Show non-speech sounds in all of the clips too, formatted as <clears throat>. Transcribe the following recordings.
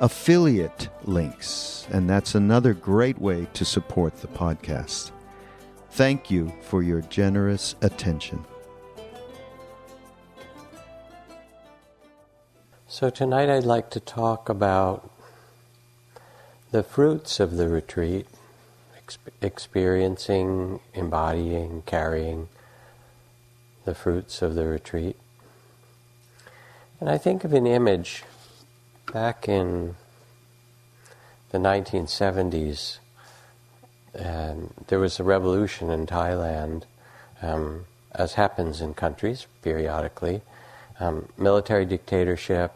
affiliate links, and that's another great way to support the podcast. Thank you for your generous attention. So, tonight I'd like to talk about the fruits of the retreat, experiencing, embodying, carrying the fruits of the retreat. And I think of an image Back in the 1970s, um, there was a revolution in Thailand, um, as happens in countries periodically. Um, military dictatorship,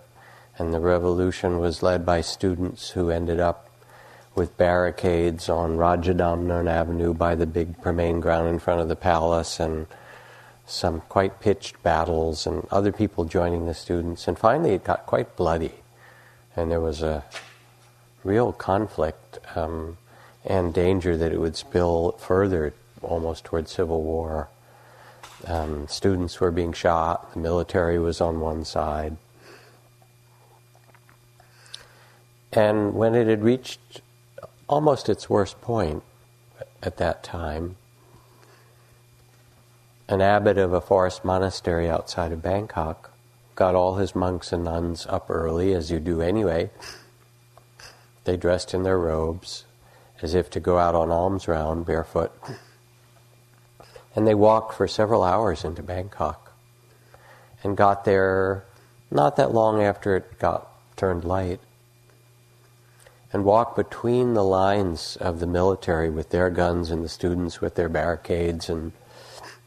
and the revolution was led by students who ended up with barricades on Rajadamnern Avenue by the big parade ground in front of the palace, and some quite pitched battles, and other people joining the students. And finally, it got quite bloody and there was a real conflict um, and danger that it would spill further almost toward civil war. Um, students were being shot, the military was on one side. And when it had reached almost its worst point at that time, an abbot of a forest monastery outside of Bangkok got all his monks and nuns up early, as you do anyway. They dressed in their robes as if to go out on alms round barefoot. And they walked for several hours into Bangkok and got there not that long after it got turned light and walked between the lines of the military with their guns and the students with their barricades and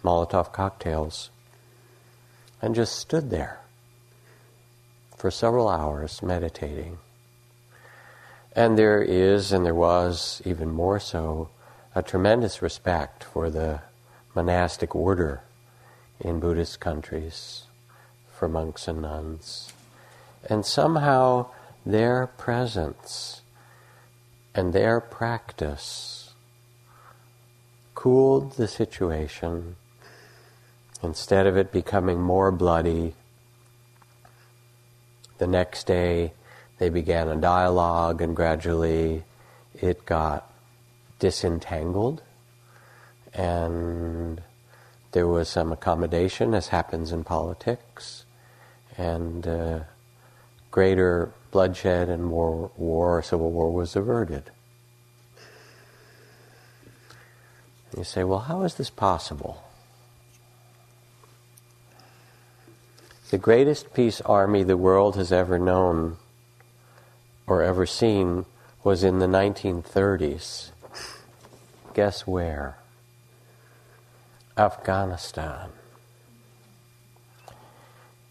Molotov cocktails and just stood there for several hours meditating. And there is, and there was even more so, a tremendous respect for the monastic order in Buddhist countries, for monks and nuns. And somehow their presence and their practice cooled the situation. Instead of it becoming more bloody, the next day, they began a dialogue, and gradually it got disentangled, and there was some accommodation, as happens in politics, and uh, greater bloodshed and more war, civil war was averted. You say, well, how is this possible? The greatest peace army the world has ever known or ever seen was in the 1930s. Guess where? Afghanistan,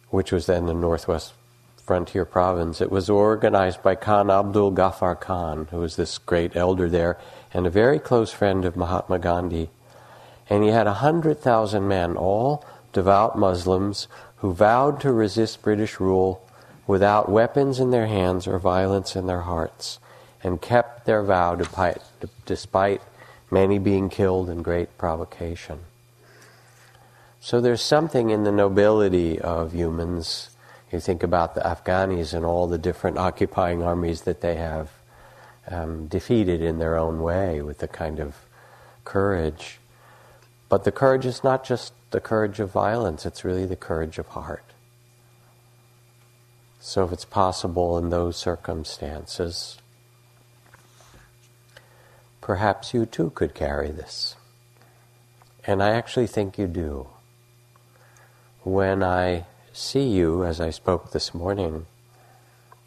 which was then the Northwest Frontier Province. It was organized by Khan Abdul Ghaffar Khan, who was this great elder there and a very close friend of Mahatma Gandhi. And he had 100,000 men, all devout Muslims who vowed to resist British rule without weapons in their hands or violence in their hearts, and kept their vow despite many being killed in great provocation. So there's something in the nobility of humans. You think about the Afghanis and all the different occupying armies that they have um, defeated in their own way with the kind of courage. But the courage is not just the courage of violence, it's really the courage of heart. So, if it's possible in those circumstances, perhaps you too could carry this. And I actually think you do. When I see you, as I spoke this morning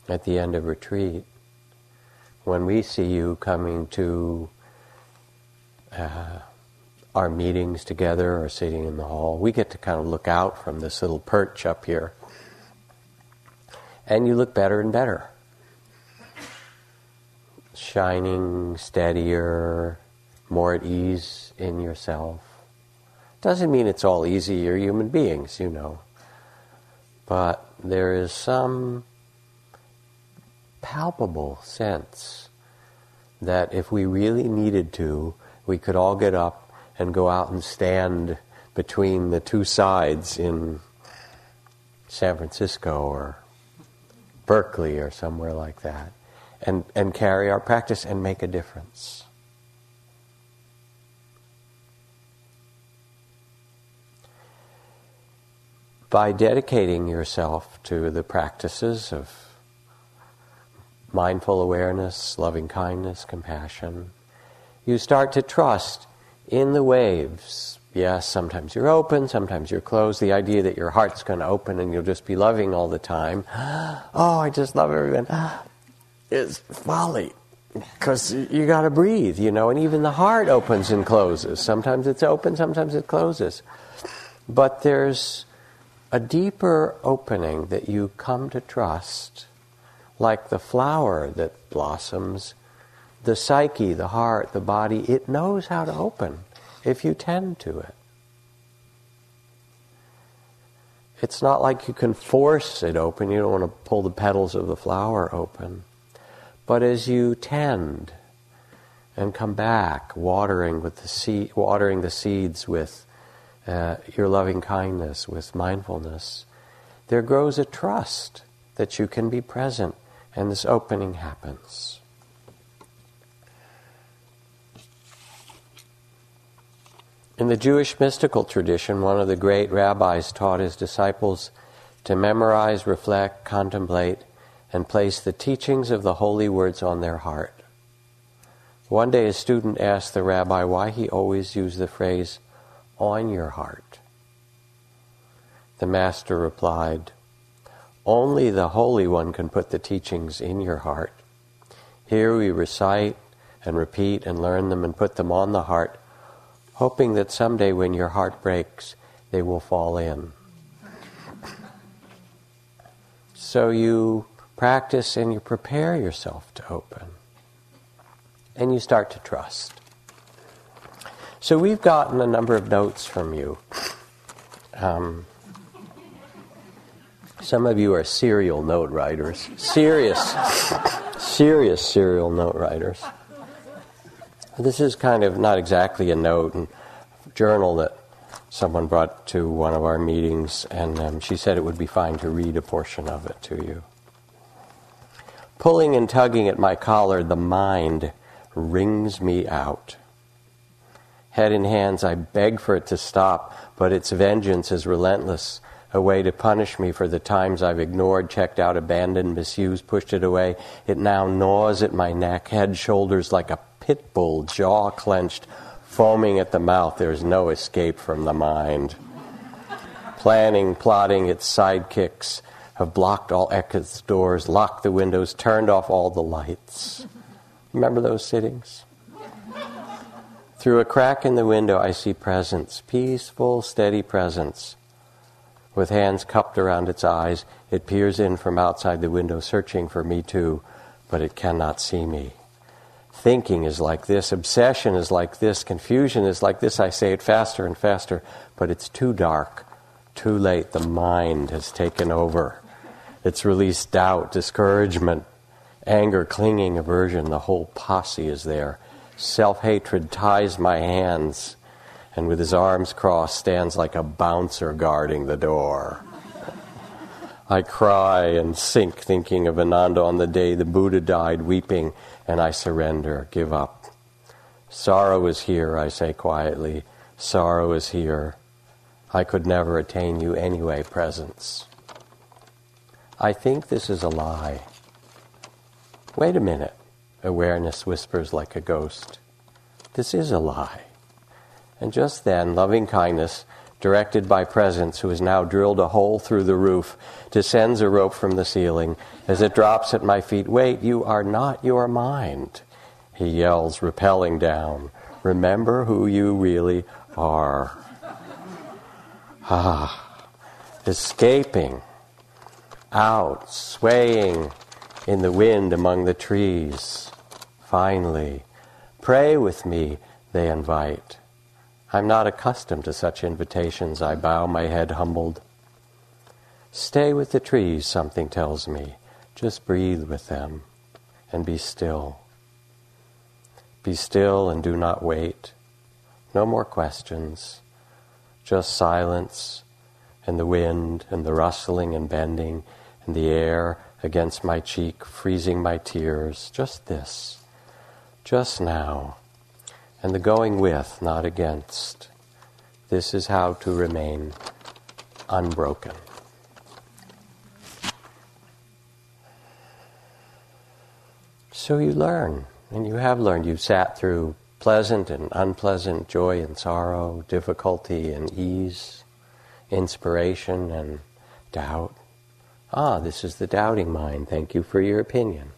at the end of retreat, when we see you coming to uh, our meetings together or sitting in the hall, we get to kind of look out from this little perch up here and you look better and better. Shining, steadier, more at ease in yourself. Doesn't mean it's all easy, you're human beings, you know. But there is some palpable sense that if we really needed to, we could all get up and go out and stand between the two sides in San Francisco or Berkeley or somewhere like that, and, and carry our practice and make a difference. By dedicating yourself to the practices of mindful awareness, loving kindness, compassion, you start to trust in the waves Yes, sometimes you're open, sometimes you're closed. The idea that your heart's going to open and you'll just be loving all the time. <gasps> Oh, I just love everyone. <gasps> Is folly. Because you got to breathe, you know, and even the heart opens and closes. Sometimes it's open, sometimes it closes. But there's a deeper opening that you come to trust, like the flower that blossoms. The psyche, the heart, the body, it knows how to open if you tend to it. It's not like you can force it open. You don't want to pull the petals of the flower open. But as you tend and come back, watering with the seed, watering the seeds with uh, your loving kindness, with mindfulness, there grows a trust that you can be present, and this opening happens. In the Jewish mystical tradition, one of the great rabbis taught his disciples to memorize, reflect, contemplate, and place the teachings of the holy words on their heart. One day a student asked the rabbi why he always used the phrase, on your heart. The master replied, Only the Holy One can put the teachings in your heart. Here we recite and repeat and learn them and put them on the heart hoping that someday when your heart breaks, they will fall in. So you practice and you prepare yourself to open. And you start to trust. So we've gotten a number of notes from you. Um, some of you are serial note writers. Serious, <laughs> serious serial note writers. This is kind of not exactly a note and journal that someone brought to one of our meetings, and um, she said it would be fine to read a portion of it to you. Pulling and tugging at my collar, the mind wrings me out. Head in hands, I beg for it to stop, but its vengeance is relentless a way to punish me for the times I've ignored, checked out, abandoned, misused, pushed it away. It now gnaws at my neck, head, shoulders like a pit bull, jaw clenched, foaming at the mouth. There's no escape from the mind. Planning, plotting, its sidekicks have blocked all exit doors, locked the windows, turned off all the lights. Remember those sittings? Through a crack in the window, I see presence, peaceful, steady presence. With hands cupped around its eyes, it peers in from outside the window, searching for me too, but it cannot see me. Thinking is like this, obsession is like this, confusion is like this. I say it faster and faster, but it's too dark Too late, the mind has taken over. It's released doubt, discouragement, anger, clinging, aversion. The whole posse is there. Self hatred ties my hands, and with his arms crossed, stands like a bouncer guarding the door. I cry and sink, thinking of Ananda on the day the Buddha died, weeping, and I surrender, give up. Sorrow is here, I say quietly. Sorrow is here. I could never attain you anyway, presence. I think this is a lie. Wait a minute, awareness whispers like a ghost. This is a lie. And just then, loving kindness, directed by presence, who has now drilled a hole through the roof, descends a rope from the ceiling. As it drops at my feet, wait, you are not your mind. He yells, repelling down. Remember who you really are. Ah, escaping out, swaying in the wind among the trees. Finally, pray with me, they invite. I'm not accustomed to such invitations. I bow my head humbled. Stay with the trees, something tells me. Just breathe with them and be still. Be still and do not wait. No more questions. Just silence and the wind and the rustling and bending and the air against my cheek, freezing my tears. Just this. Just now. And the going with, not against. This is how to remain unbroken. So you learn, and you have learned. You've sat through pleasant and unpleasant, joy and sorrow, difficulty and ease, inspiration and doubt. Ah, this is the doubting mind. Thank you for your opinion.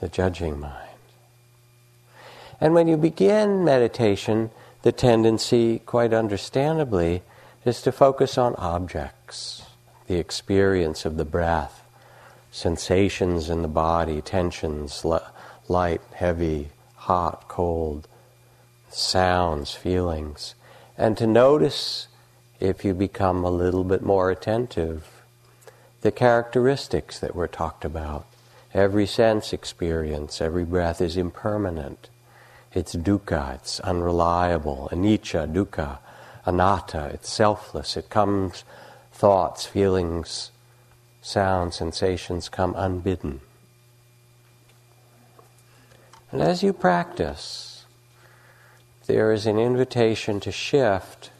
The judging mind. And when you begin meditation, the tendency, quite understandably, is to focus on objects, the experience of the breath, sensations in the body, tensions, light, heavy, hot, cold, sounds, feelings, and to notice if you become a little bit more attentive the characteristics that were talked about. Every sense experience, every breath is impermanent. It's dukkha, it's unreliable, anicca, dukkha, anatta, it's selfless. It comes, thoughts, feelings, sounds, sensations come unbidden. And as you practice, there is an invitation to shift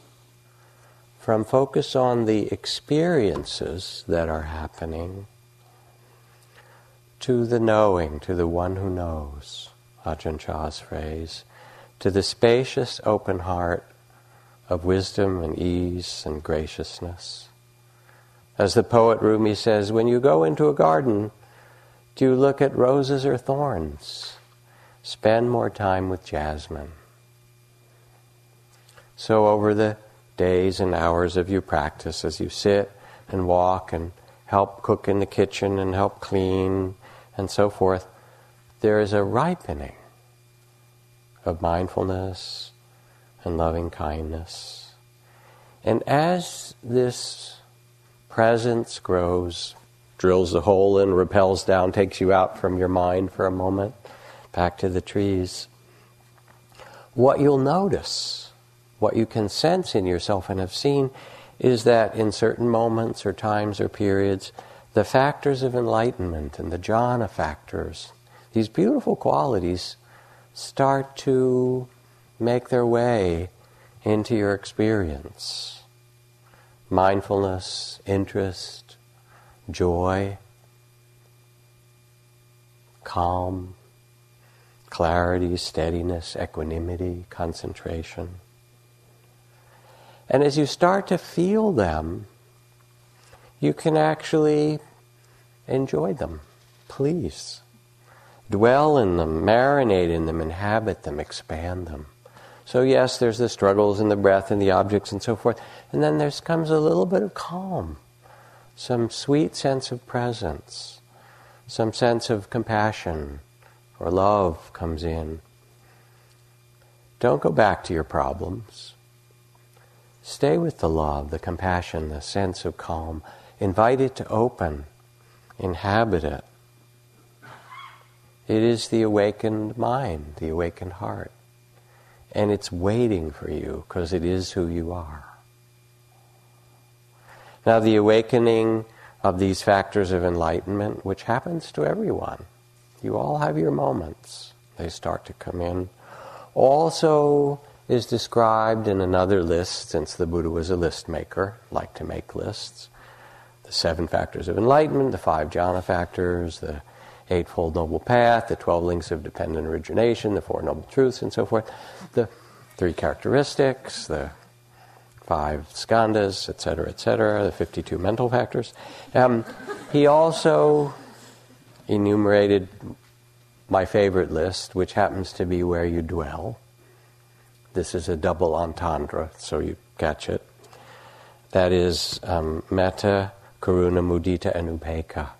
from focus on the experiences that are happening to the knowing, to the one who knows, Ajahn Chah's phrase, to the spacious open heart of wisdom and ease and graciousness. As the poet Rumi says, when you go into a garden, do you look at roses or thorns? Spend more time with jasmine. So, over the days and hours of your practice, as you sit and walk and help cook in the kitchen and help clean and so forth, there is a ripening of mindfulness and loving kindness. And as this presence grows, drills a hole in, repels down, takes you out from your mind for a moment, back to the trees, what you'll notice, what you can sense in yourself and have seen, is that in certain moments or times or periods, the factors of enlightenment and the jhana factors, these beautiful qualities, start to make their way into your experience. Mindfulness, interest, joy, calm, clarity, steadiness, equanimity, concentration. And as you start to feel them, you can actually enjoy them. Please. Dwell in them, marinate in them, inhabit them, expand them. So, yes, there's the struggles and the breath and the objects and so forth. And then there comes a little bit of calm, some sweet sense of presence, some sense of compassion, or love comes in. Don't go back to your problems. stay with the love, the compassion, the sense of calm. Invite it to open, inhabit it. It is the awakened mind, the awakened heart. And it's waiting for you because it is who you are. Now, the awakening of these factors of enlightenment, which happens to everyone, you all have your moments. They start to come in. Also, is described in another list, since the Buddha was a list maker, liked to make lists. The seven factors of enlightenment, the five jhana factors, the Eightfold Noble Path, the Twelve Links of Dependent Origination, the Four Noble Truths, and so forth, the three characteristics, the five skandhas, etc., etc., the 52 mental factors. Um, he also enumerated my favorite list, which happens to be where you dwell. This is a double entendre, so you catch it. That is um, metta, karuna, mudita, and upekkha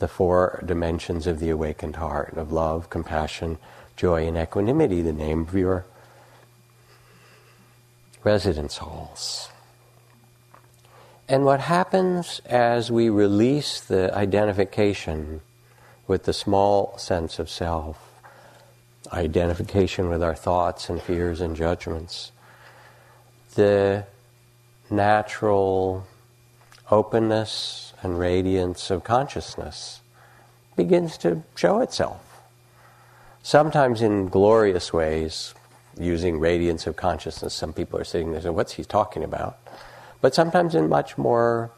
the four dimensions of the awakened heart of love, compassion, joy, and equanimity, the name of your residence halls. And what happens as we release the identification with the small sense of self, identification with our thoughts and fears and judgments, the natural openness and radiance of consciousness begins to show itself. Sometimes in glorious ways, using radiance of consciousness. Some people are sitting there saying, What's he talking about? But sometimes in much more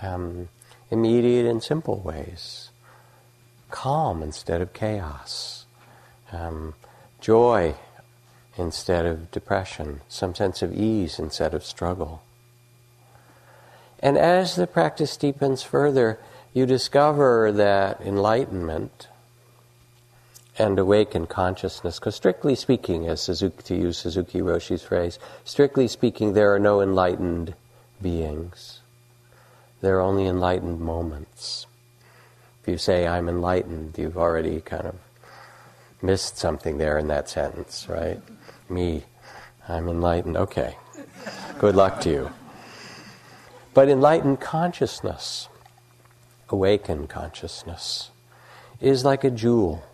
um, immediate and simple ways. Calm instead of chaos. Um, joy instead of depression. Some sense of ease instead of struggle. And as the practice deepens further, you discover that enlightenment and awakened consciousness, because strictly speaking, as Suzuki, to use Suzuki Roshi's phrase, strictly speaking, there are no enlightened beings. There are only enlightened moments. If you say, I'm enlightened, you've already kind of missed something there in that sentence, right? Me, I'm enlightened. Okay. Good luck to you. But enlightened consciousness, awakened consciousness, is like a jewel.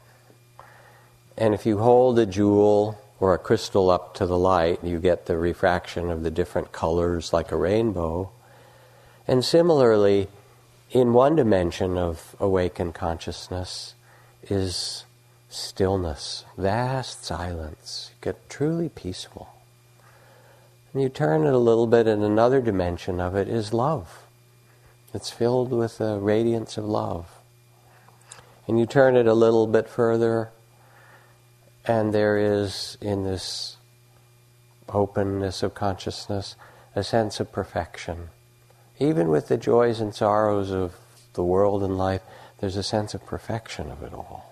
And if you hold a jewel or a crystal up to the light, you get the refraction of the different colors like a rainbow. And similarly, in one dimension of awakened consciousness is stillness, vast silence. You get truly peaceful. And you turn it a little bit, and another dimension of it is love. It's filled with the radiance of love. And you turn it a little bit further, and there is in this openness of consciousness a sense of perfection. Even with the joys and sorrows of the world and life, there's a sense of perfection of it all.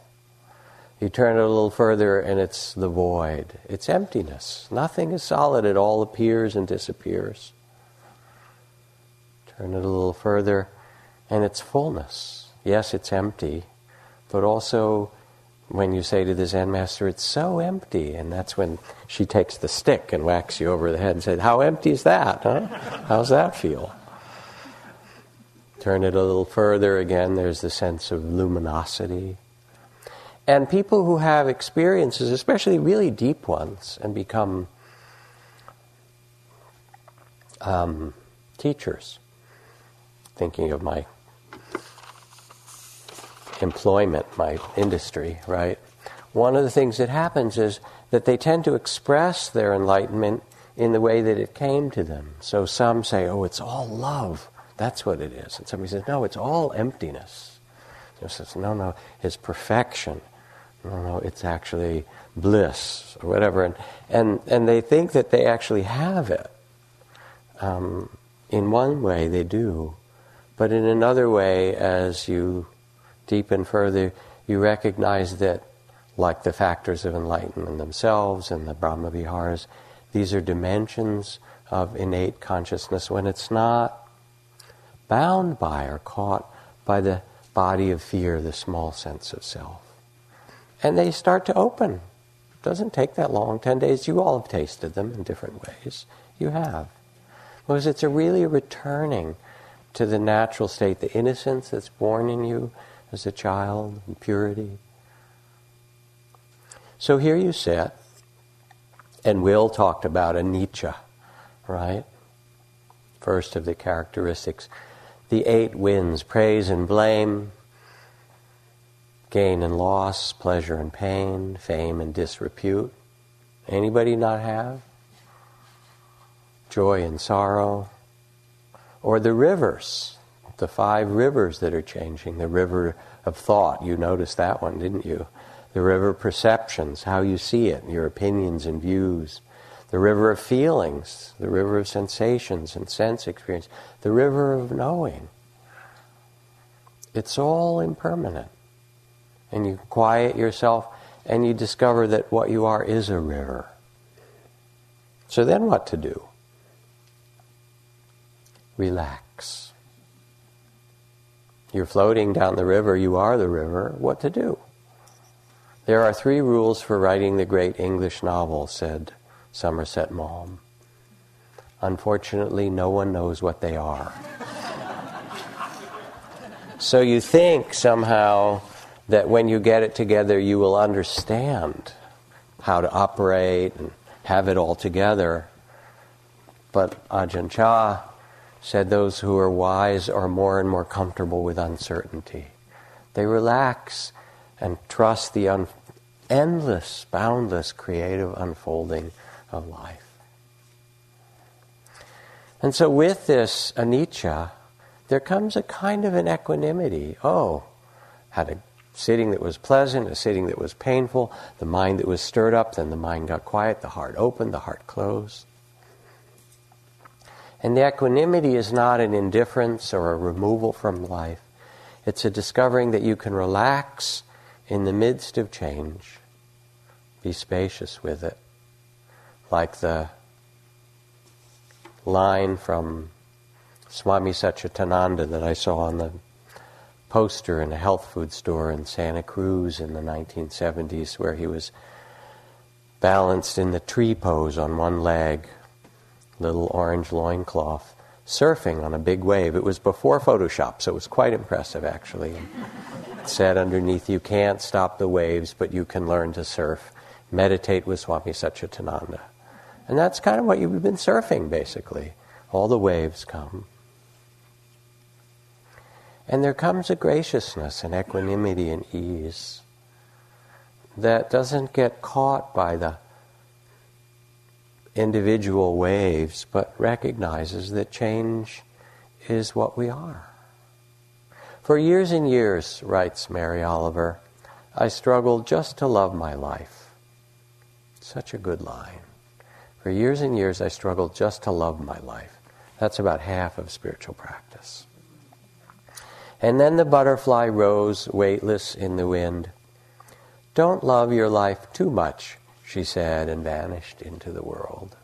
You turn it a little further and it's the void. It's emptiness. Nothing is solid. It all appears and disappears. Turn it a little further and it's fullness. Yes, it's empty, but also when you say to the Zen master, it's so empty, and that's when she takes the stick and whacks you over the head and says, How empty is that? Huh? How's that feel? Turn it a little further again, there's the sense of luminosity. And people who have experiences, especially really deep ones, and become um, teachers, thinking of my employment, my industry, right? One of the things that happens is that they tend to express their enlightenment in the way that it came to them. So some say, oh, it's all love. That's what it is. And somebody says, no, it's all emptiness. So says, no, no, it's perfection. No, no, it's actually bliss or whatever. And, and, and they think that they actually have it. Um, in one way, they do. But in another way, as you deepen further, you recognize that, like the factors of enlightenment themselves and the Brahma Viharas, these are dimensions of innate consciousness when it's not bound by or caught by the body of fear, the small sense of self and they start to open. It doesn't take that long 10 days. You all have tasted them in different ways. You have. Because it's a really returning to the natural state, the innocence that's born in you as a child, and purity. So here you sit, and Will talked about a anicca, right? First of the characteristics. The eight winds praise and blame, gain and loss, pleasure and pain, fame and disrepute. Anybody not have? Joy and sorrow. Or the rivers, the five rivers that are changing. The river of thought, you noticed that one, didn't you? The river of perceptions, how you see it, your opinions and views. The river of feelings, the river of sensations and sense experience. The river of knowing. It's all impermanent. And you quiet yourself and you discover that what you are is a river. So then what to do? Relax. You're floating down the river, you are the river. What to do? There are three rules for writing the great English novel, said Somerset Maugham. Unfortunately, no one knows what they are. <laughs> so you think somehow that when you get it together, you will understand how to operate and have it all together. But Ajahn Chah said those who are wise are more and more comfortable with uncertainty. They relax and trust the un- endless, boundless, creative unfolding of life. And so, with this anicca, there comes a kind of an equanimity. Oh, had a sitting that was pleasant, a sitting that was painful, the mind that was stirred up, then the mind got quiet, the heart opened, the heart closed. And the equanimity is not an indifference or a removal from life. It's a discovering that you can relax in the midst of change, be spacious with it. Like the line from Swami Satchidananda that I saw on the poster in a health food store in Santa Cruz in the 1970s where he was balanced in the tree pose on one leg, little orange loincloth, surfing on a big wave. It was before Photoshop, so it was quite impressive actually. It said underneath, You can't stop the waves, but you can learn to surf. Meditate with Swami Satchidananda. And that's kind of what you've been surfing, basically. All the waves come. And there comes a graciousness and equanimity and ease that doesn't get caught by the individual waves, but recognizes that change is what we are. For years and years, writes Mary Oliver, I struggled just to love my life. Such a good line. For years and years, I struggled just to love my life. That's about half of spiritual practice. And then the butterfly rose weightless in the wind. Don't love your life too much, she said, and vanished into the world.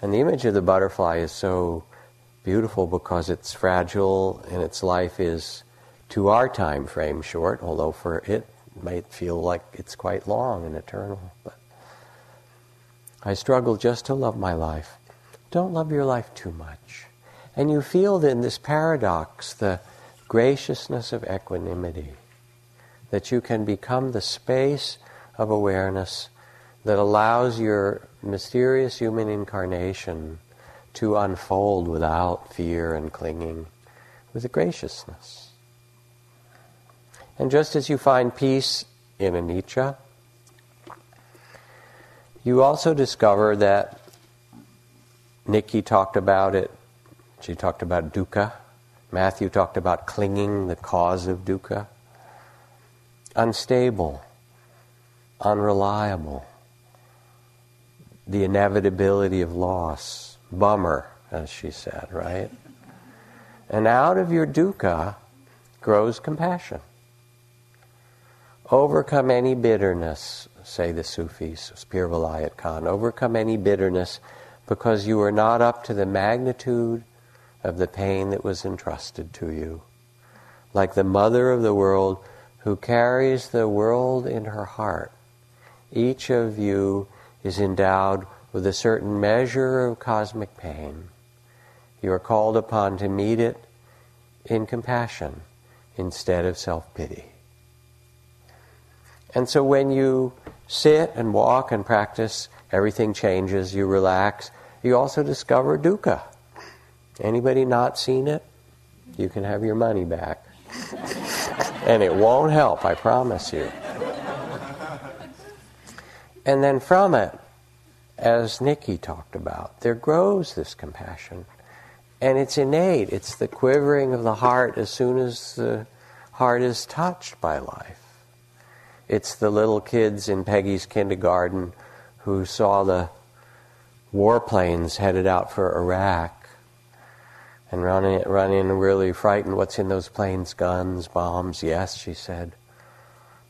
And the image of the butterfly is so beautiful because it's fragile and its life is, to our time frame, short, although for it might feel like it's quite long and eternal. But I struggle just to love my life. Don't love your life too much. And you feel that in this paradox, the graciousness of equanimity, that you can become the space of awareness that allows your mysterious human incarnation to unfold without fear and clinging, with a graciousness. And just as you find peace in anicca, you also discover that Nikki talked about it, she talked about dukkha, Matthew talked about clinging, the cause of dukkha. Unstable, unreliable, the inevitability of loss, bummer, as she said, right? And out of your dukkha grows compassion. Overcome any bitterness, say the Sufis, Pir Vilayat Khan, overcome any bitterness because you are not up to the magnitude of the pain that was entrusted to you. Like the mother of the world who carries the world in her heart, each of you is endowed with a certain measure of cosmic pain. You are called upon to meet it in compassion instead of self pity. And so when you sit and walk and practice, everything changes, you relax. You also discover dukkha. Anybody not seen it? You can have your money back. and it won't help, I promise you. And then from it, as Nikki talked about, there grows this compassion. And it's innate. It's the quivering of the heart as soon as the heart is touched by life. It's the little kids in Peggy's kindergarten who saw the warplanes headed out for Iraq and running, running really frightened. What's in those planes? Guns, bombs? Yes, she said.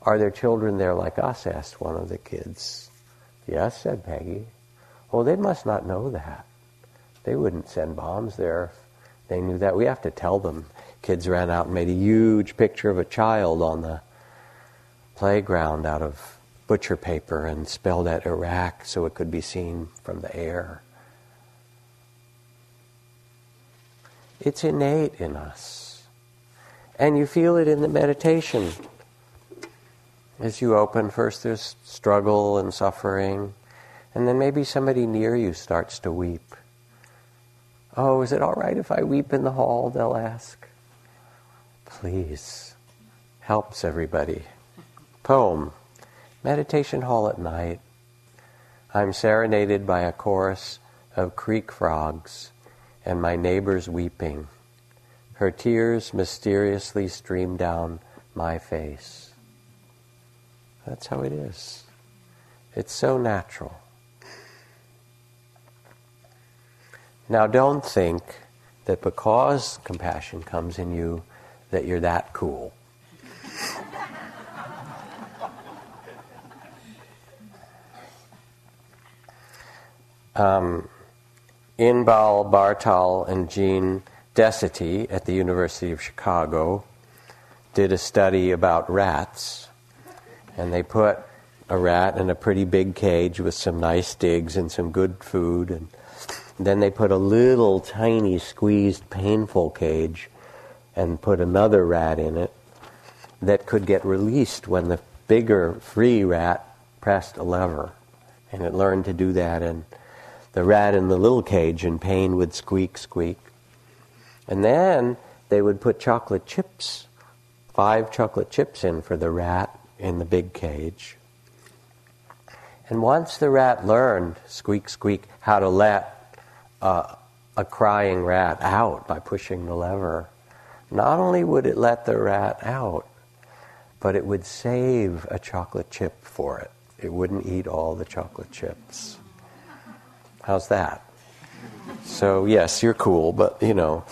Are there children there like us? asked one of the kids. Yes, said Peggy. Oh, they must not know that. They wouldn't send bombs there if they knew that. We have to tell them. Kids ran out and made a huge picture of a child on the playground out of butcher paper and spelled out Iraq so it could be seen from the air. It's innate in us. And you feel it in the meditation. As you open, first there's struggle and suffering, and then maybe somebody near you starts to weep. Oh, is it all right if I weep in the hall? They'll ask. Please. Helps everybody. Poem Meditation Hall at night. I'm serenaded by a chorus of creek frogs and my neighbors weeping. Her tears mysteriously stream down my face. That's how it is. It's so natural. Now, don't think that because compassion comes in you, that you're that cool. <laughs> um, Inbal Bartal and Jean Decety at the University of Chicago did a study about rats, and they put a rat in a pretty big cage with some nice digs and some good food, and then they put a little tiny squeezed painful cage and put another rat in it that could get released when the bigger free rat pressed a lever. And it learned to do that, and the rat in the little cage in pain would squeak, squeak. And then they would put chocolate chips, five chocolate chips in for the rat in the big cage. And once the rat learned, squeak, squeak, how to let uh, a crying rat out by pushing the lever, not only would it let the rat out, but it would save a chocolate chip for it. It wouldn't eat all the chocolate chips. How's that? So, yes, you're cool, but you know.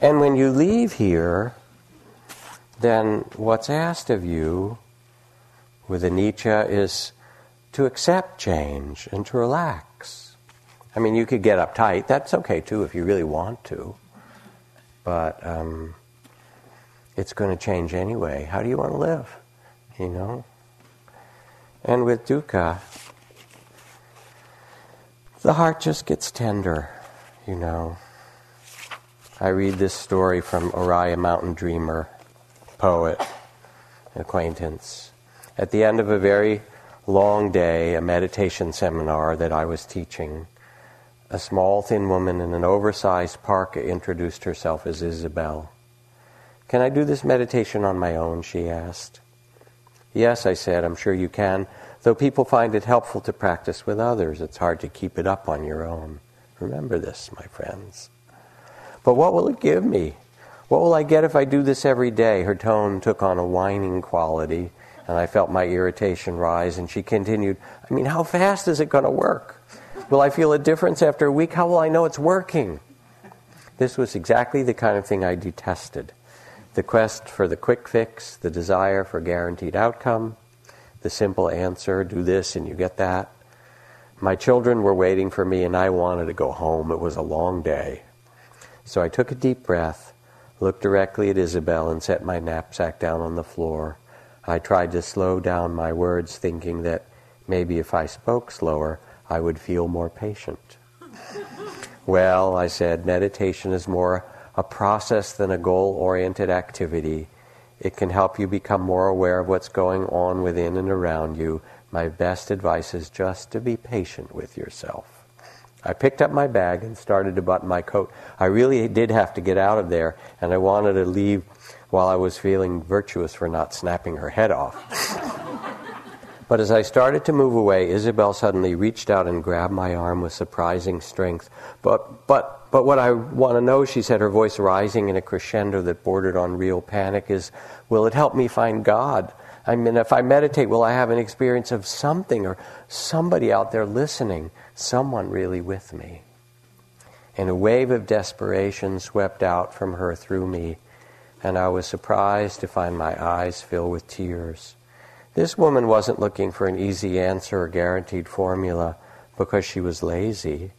and when you leave here, then what's asked of you with anicca is to accept change and to relax. I mean, you could get uptight. That's okay too if you really want to. But um, it's going to change anyway. How do you want to live? You know? And with dukkha, the heart just gets tender, you know. I read this story from Oriah Mountain Dreamer, poet, acquaintance. At the end of a very long day, a meditation seminar that I was teaching, a small, thin woman in an oversized parka introduced herself as Isabel. Can I do this meditation on my own? she asked. Yes, I said, I'm sure you can. Though people find it helpful to practice with others, it's hard to keep it up on your own. Remember this, my friends. But what will it give me? What will I get if I do this every day? Her tone took on a whining quality and I felt my irritation rise. And she continued, I mean, how fast is it going to work? Will I feel a difference after a week? How will I know it's working? This was exactly the kind of thing I detested the quest for the quick fix, the desire for guaranteed outcome, the simple answer do this and you get that. My children were waiting for me and I wanted to go home. It was a long day. So I took a deep breath, looked directly at Isabel, and set my knapsack down on the floor I tried to slow down my words, thinking that Maybe if I spoke slower, I would feel more patient. <laughs> well, I said, meditation is more a process than a goal oriented activity. It can help you become more aware of what's going on within and around you. My best advice is just to be patient with yourself. I picked up my bag and started to button my coat. I really did have to get out of there, and I wanted to leave while I was feeling virtuous for not snapping her head off. <laughs> but as I started to move away, Isabel suddenly reached out and grabbed my arm with surprising strength. But, but, but what I want to know, she said, her voice rising in a crescendo that bordered on real panic, is will it help me find God? I mean, if I meditate, will I have an experience of something or somebody out there listening, someone really with me? And a wave of desperation swept out from her through me and I was surprised to find my eyes fill with tears. This woman wasn't looking for an easy answer or guaranteed formula because she was lazy.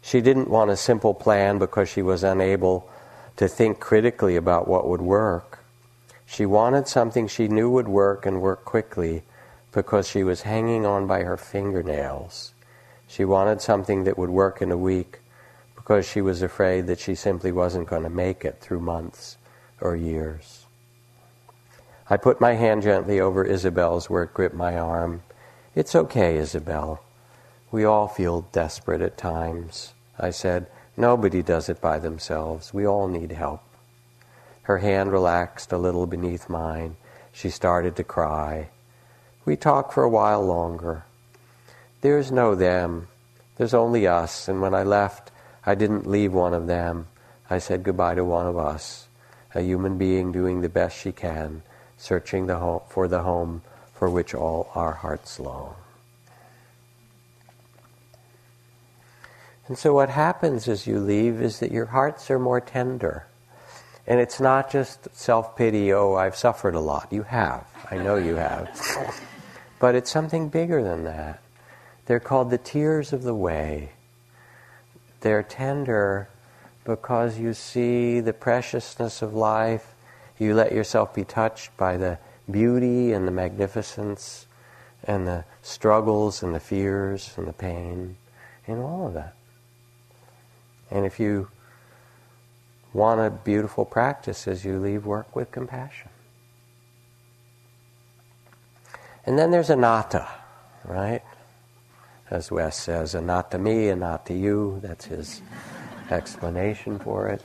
She didn't want a simple plan because she was unable to think critically about what would work. She wanted something she knew would work and work quickly because she was hanging on by her fingernails. She wanted something that would work in a week because she was afraid that she simply wasn't going to make it through months or years. I put my hand gently over Isabel's where it gripped my arm. It's okay, Isabel. We all feel desperate at times. I said, Nobody does it by themselves. We all need help. Her hand relaxed a little beneath mine. She started to cry. We talked for a while longer. There's no them. There's only us. And when I left, I didn't leave one of them. I said goodbye to one of us a human being doing the best she can, searching the home, for the home for which all our hearts long. And so, what happens as you leave is that your hearts are more tender. And it's not just self pity, oh, I've suffered a lot. You have. I know you have. <laughs> but it's something bigger than that. They're called the tears of the way. They're tender because you see the preciousness of life. You let yourself be touched by the beauty and the magnificence and the struggles and the fears and the pain and all of that. And if you want a beautiful practice as you leave work with compassion. And then there's anatta, right? As Wes says, a not to me, a not to you. That's his <laughs> explanation for it.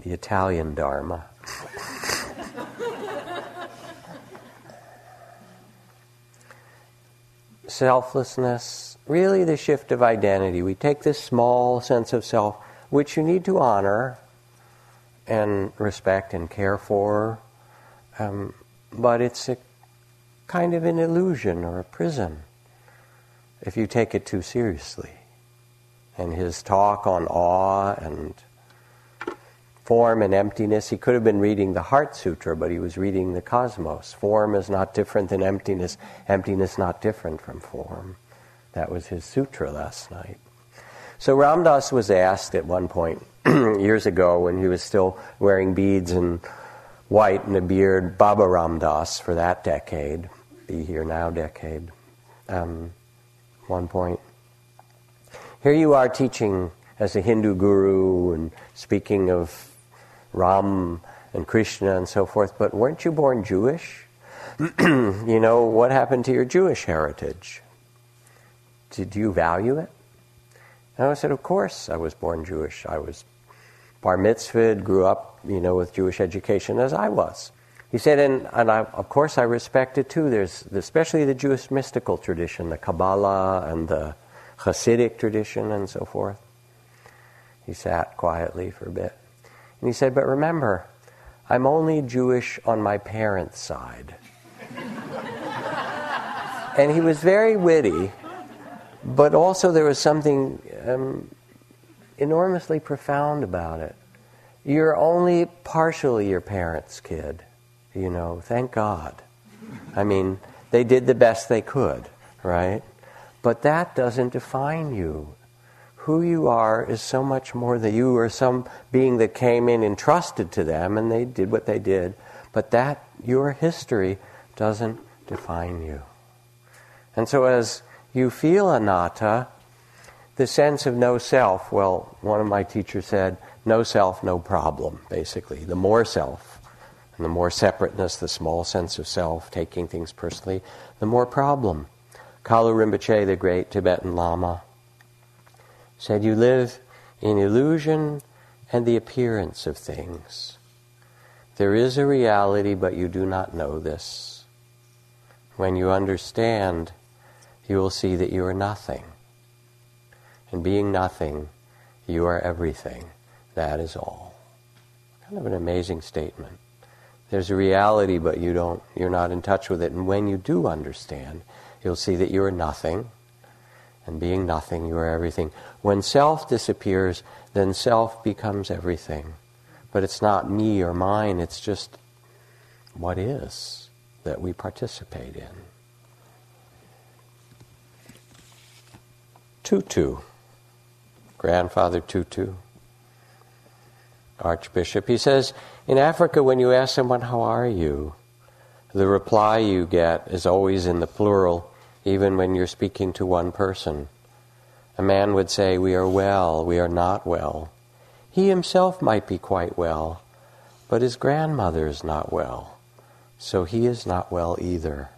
The Italian Dharma. <laughs> Selflessness, really the shift of identity. We take this small sense of self, which you need to honor and respect and care for, um, but it's a kind of an illusion or a prison if you take it too seriously. And his talk on awe and form and emptiness, he could have been reading the Heart Sutra, but he was reading the cosmos. Form is not different than emptiness, emptiness not different from form. That was his sutra last night. So Ram Dass was asked at one point <clears throat> years ago when he was still wearing beads and white and a beard, Baba Ram Dass for that decade, be here now decade. Um, one point. Here you are teaching as a Hindu guru and speaking of Ram and Krishna and so forth, but weren't you born Jewish? <clears throat> you know, what happened to your Jewish heritage? Did you value it? And I said, Of course, I was born Jewish. I was bar mitzvahed, grew up, you know, with Jewish education as I was. He said, and, and I, of course I respect it too. There's especially the Jewish mystical tradition, the Kabbalah and the Hasidic tradition and so forth. He sat quietly for a bit. And he said, but remember, I'm only Jewish on my parents' side. <laughs> and he was very witty, but also there was something um, enormously profound about it. You're only partially your parents' kid. You know, thank God. I mean, they did the best they could, right? But that doesn't define you. Who you are is so much more than you or some being that came in entrusted to them and they did what they did. But that, your history, doesn't define you. And so as you feel anatta, the sense of no self, well, one of my teachers said, no self, no problem, basically. The more self, and the more separateness, the small sense of self, taking things personally, the more problem. Kalu Rinpoche, the great Tibetan Lama, said, You live in illusion and the appearance of things. There is a reality, but you do not know this. When you understand, you will see that you are nothing. And being nothing, you are everything. That is all. Kind of an amazing statement. There's a reality, but you don't, you're not in touch with it. And when you do understand, you'll see that you are nothing. And being nothing, you are everything. When self disappears, then self becomes everything. But it's not me or mine, it's just what is that we participate in. Tutu, grandfather Tutu, Archbishop, he says, in Africa, when you ask someone, How are you? the reply you get is always in the plural, even when you're speaking to one person. A man would say, We are well, we are not well. He himself might be quite well, but his grandmother is not well, so he is not well either.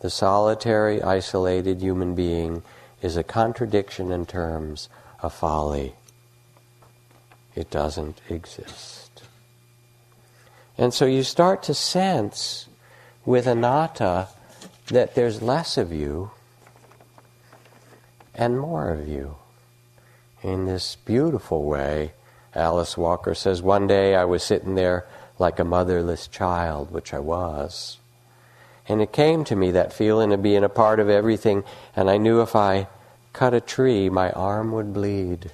The solitary, isolated human being is a contradiction in terms of folly. It doesn't exist. And so you start to sense with anatta that there's less of you and more of you. In this beautiful way, Alice Walker says, One day I was sitting there like a motherless child, which I was. And it came to me that feeling of being a part of everything, and I knew if I cut a tree, my arm would bleed.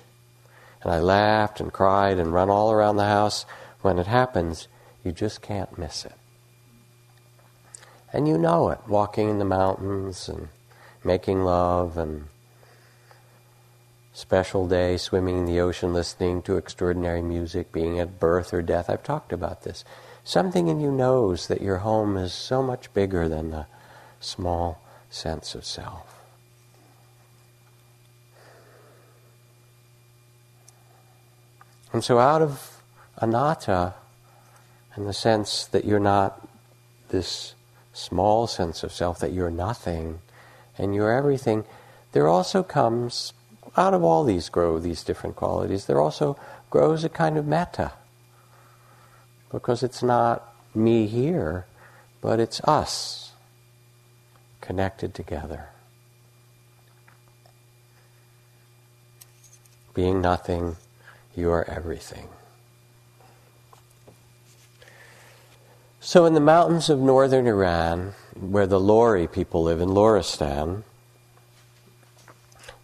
And I laughed and cried and run all around the house. When it happens, you just can't miss it. And you know it, walking in the mountains and making love and special day, swimming in the ocean, listening to extraordinary music, being at birth or death. I've talked about this. Something in you knows that your home is so much bigger than the small sense of self. And so, out of anatta, in the sense that you're not this small sense of self, that you're nothing and you're everything, there also comes, out of all these grow these different qualities, there also grows a kind of metta. Because it's not me here, but it's us connected together. Being nothing you are everything. So, in the mountains of northern Iran, where the Lori people live in Loristan,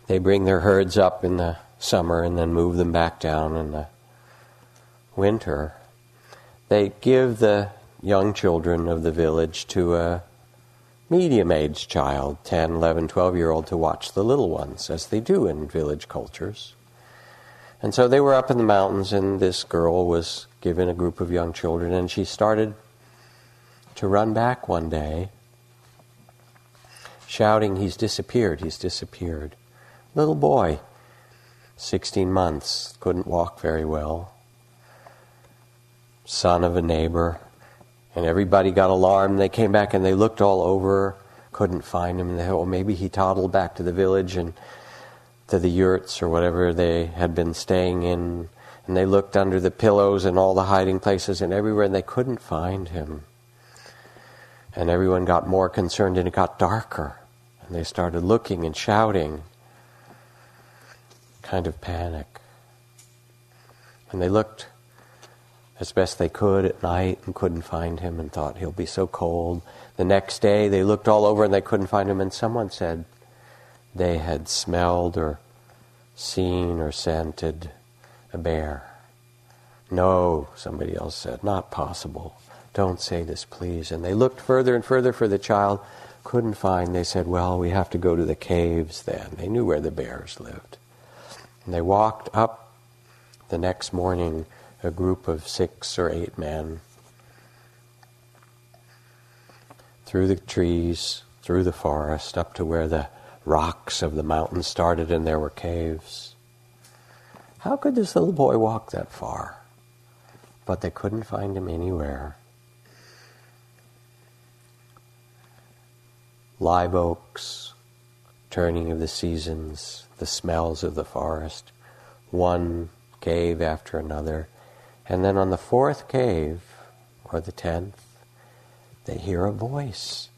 they bring their herds up in the summer and then move them back down in the winter. They give the young children of the village to a medium aged child, 10, 11, 12 year old, to watch the little ones, as they do in village cultures. And so they were up in the mountains, and this girl was given a group of young children, and she started to run back one day, shouting, He's disappeared, he's disappeared. Little boy, 16 months, couldn't walk very well, son of a neighbor, and everybody got alarmed. They came back and they looked all over, couldn't find him, and they thought, well, maybe he toddled back to the village and to the yurts or whatever they had been staying in, and they looked under the pillows and all the hiding places and everywhere, and they couldn't find him. And everyone got more concerned, and it got darker. And they started looking and shouting, kind of panic. And they looked as best they could at night and couldn't find him and thought he'll be so cold. The next day they looked all over and they couldn't find him, and someone said, they had smelled or seen or scented a bear. No, somebody else said, not possible. Don't say this, please. And they looked further and further for the child, couldn't find. They said, well, we have to go to the caves then. They knew where the bears lived. And they walked up the next morning, a group of six or eight men. through the trees, through the forest, up to where the rocks of the mountain started and there were caves. How could this little boy walk that far? But they couldn't find him anywhere. Live oaks, turning of the seasons, the smells of the forest, one cave after another. And then on the fourth cave, or the tenth, they hear a voice,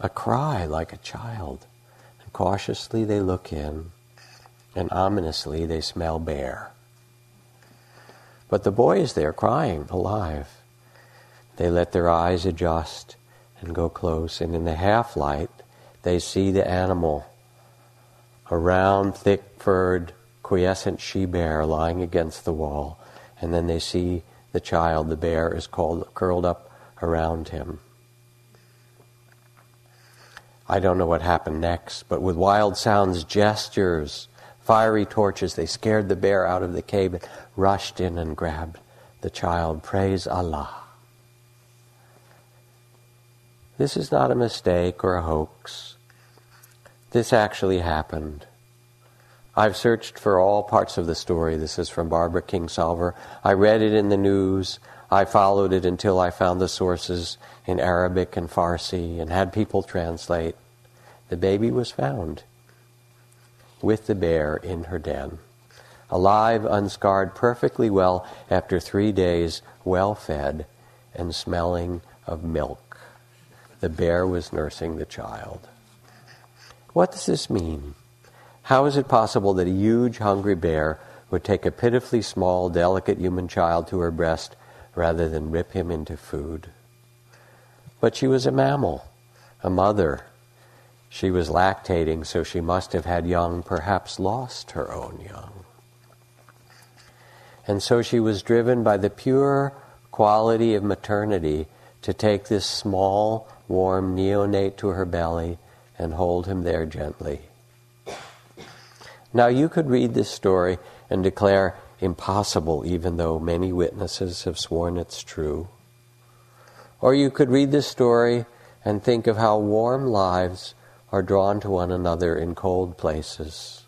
a cry like a child. And cautiously they look in, and ominously they smell bear. But the boy is there crying, alive. They let their eyes adjust and go close, and in the half light, they see the animal, a round, thick furred, quiescent she bear lying against the wall, and then they see the child, the bear, is called, curled up around him. I don't know what happened next, but with wild sounds, gestures, fiery torches, they scared the bear out of the cave and rushed in and grabbed the child. Praise Allah. This is not a mistake or a hoax. This actually happened. I've searched for all parts of the story. This is from Barbara Kingsolver. I read it in the news. I followed it until I found the sources in Arabic and Farsi and had people translate. The baby was found with the bear in her den, alive, unscarred, perfectly well after three days, well fed and smelling of milk. The bear was nursing the child. What does this mean? How is it possible that a huge, hungry bear would take a pitifully small, delicate human child to her breast rather than rip him into food? But she was a mammal, a mother. She was lactating, so she must have had young, perhaps lost her own young. And so she was driven by the pure quality of maternity to take this small, warm neonate to her belly and hold him there gently. Now, you could read this story and declare impossible, even though many witnesses have sworn it's true. Or you could read this story and think of how warm lives are drawn to one another in cold places.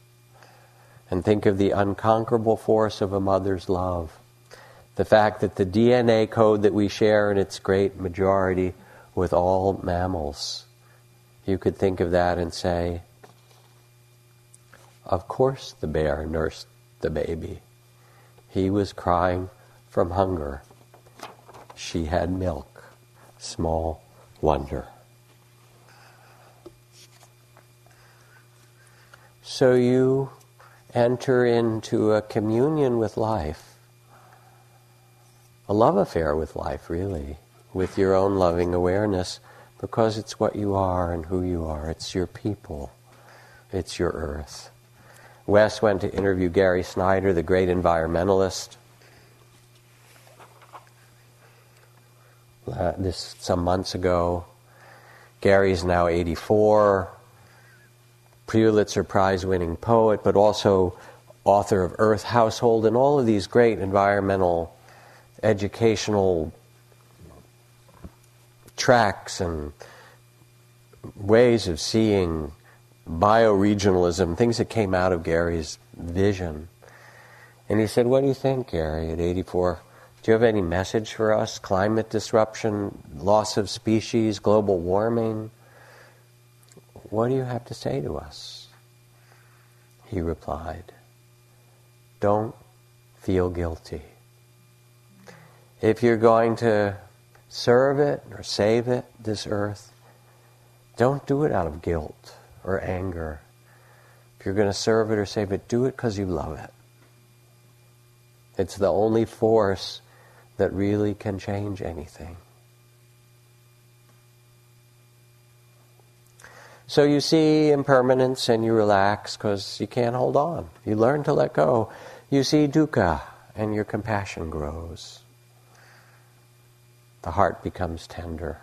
And think of the unconquerable force of a mother's love. The fact that the DNA code that we share in its great majority with all mammals you could think of that and say, of course the bear nursed the baby. He was crying from hunger. She had milk. Small wonder. So you enter into a communion with life, a love affair with life, really, with your own loving awareness because it's what you are and who you are. It's your people, it's your earth. Wes went to interview Gary Snyder, the great environmentalist. Uh, this some months ago. Gary's now 84, Pulitzer Prize winning poet, but also author of Earth Household and all of these great environmental educational tracks and ways of seeing bioregionalism, things that came out of Gary's vision. And he said, What do you think, Gary, at 84? Do you have any message for us? Climate disruption, loss of species, global warming? What do you have to say to us? He replied, Don't feel guilty. If you're going to serve it or save it, this earth, don't do it out of guilt or anger. If you're going to serve it or save it, do it because you love it. It's the only force that really can change anything. So you see impermanence and you relax because you can't hold on. You learn to let go. You see dukkha and your compassion grows the heart becomes tender.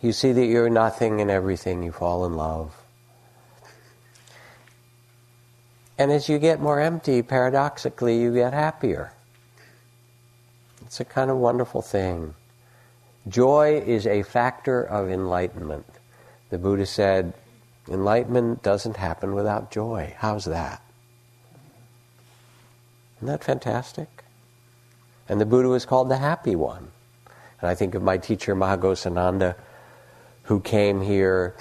You see that you're nothing and everything, you fall in love. And as you get more empty, paradoxically, you get happier. It's a kind of wonderful thing. Joy is a factor of enlightenment. The Buddha said, enlightenment doesn't happen without joy. How's that? Isn't that fantastic? And the Buddha was called the happy one. And I think of my teacher Maha Ghosananda, who came here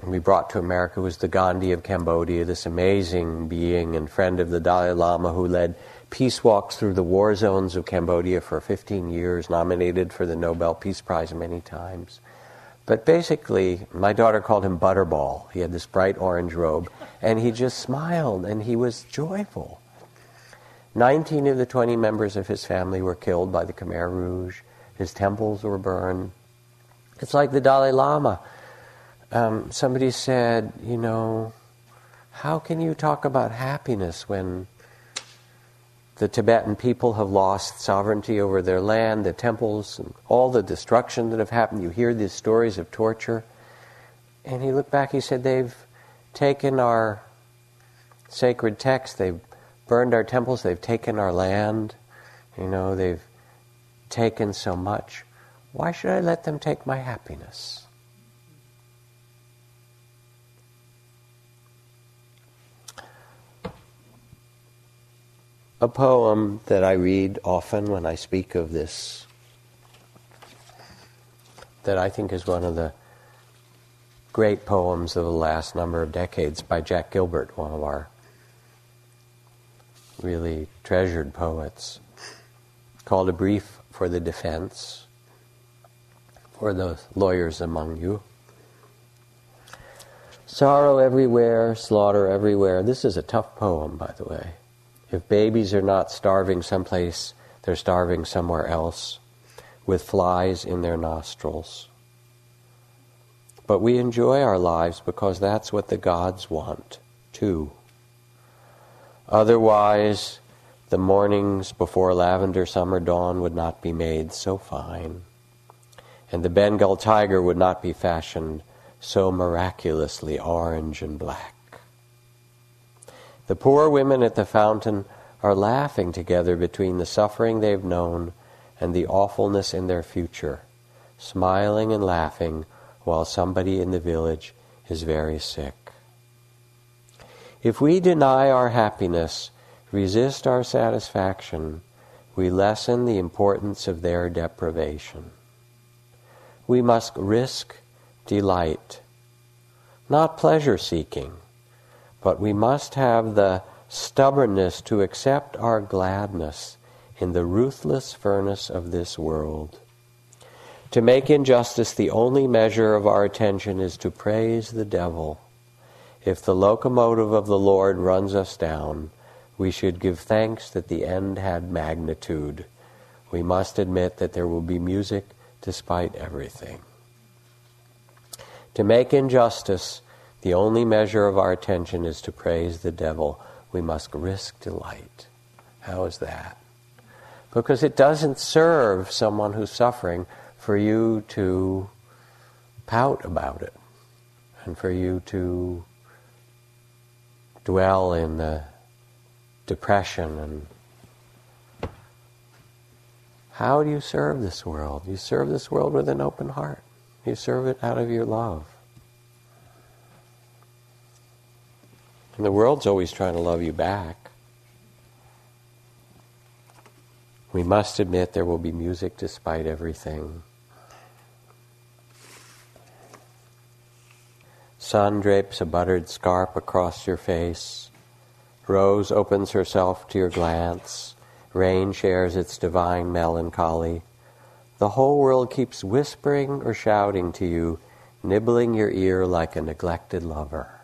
and we brought to America was the Gandhi of Cambodia, this amazing being and friend of the Dalai Lama who led peace walks through the war zones of Cambodia for 15 years, nominated for the Nobel Peace Prize many times. But basically, my daughter called him Butterball. He had this bright orange robe, and he just smiled and he was joyful. 19 of the 20 members of his family were killed by the Khmer Rouge. His temples were burned. It's like the Dalai Lama um, somebody said, you know, how can you talk about happiness when the Tibetan people have lost sovereignty over their land, the temples, and all the destruction that have happened? You hear these stories of torture. And he looked back, he said, they've taken our sacred texts, they've burned our temples, they've taken our land, you know, they've taken so much. Why should I let them take my happiness? a poem that I read often when I speak of this, that I think is one of the great poems of the last number of decades by Jack Gilbert, one of our really treasured poets, called A Brief for the Defense, for the lawyers among you. Sorrow everywhere, slaughter everywhere. This is a tough poem, by the way. If babies are not starving someplace, they're starving somewhere else with flies in their nostrils. But we enjoy our lives because that's what the gods want, too. Otherwise, the mornings before lavender summer dawn would not be made so fine, and the Bengal tiger would not be fashioned so miraculously orange and black. The poor women at the fountain are laughing together between the suffering they've known and the awfulness in their future, smiling and laughing while somebody in the village is very sick. If we deny our happiness, resist our satisfaction, we lessen the importance of their deprivation. We must risk delight, not pleasure seeking, but we must have the stubbornness to accept our gladness in the ruthless furnace of this world. To make injustice the only measure of our attention is to praise the devil. If the locomotive of the Lord runs us down, we should give thanks that the end had magnitude. We must admit that there will be music despite everything. To make injustice the only measure of our attention is to praise the devil. We must risk delight. How is that? Because it doesn't serve someone who's suffering for you to pout about it and for you to dwell in the depression and how do you serve this world? You serve this world with an open heart. You serve it out of your love. And the world's always trying to love you back. We must admit there will be music despite everything. Sun drapes a buttered scarf across your face. Rose opens herself to your glance. Rain shares its divine melancholy. The whole world keeps whispering or shouting to you, nibbling your ear like a neglected lover.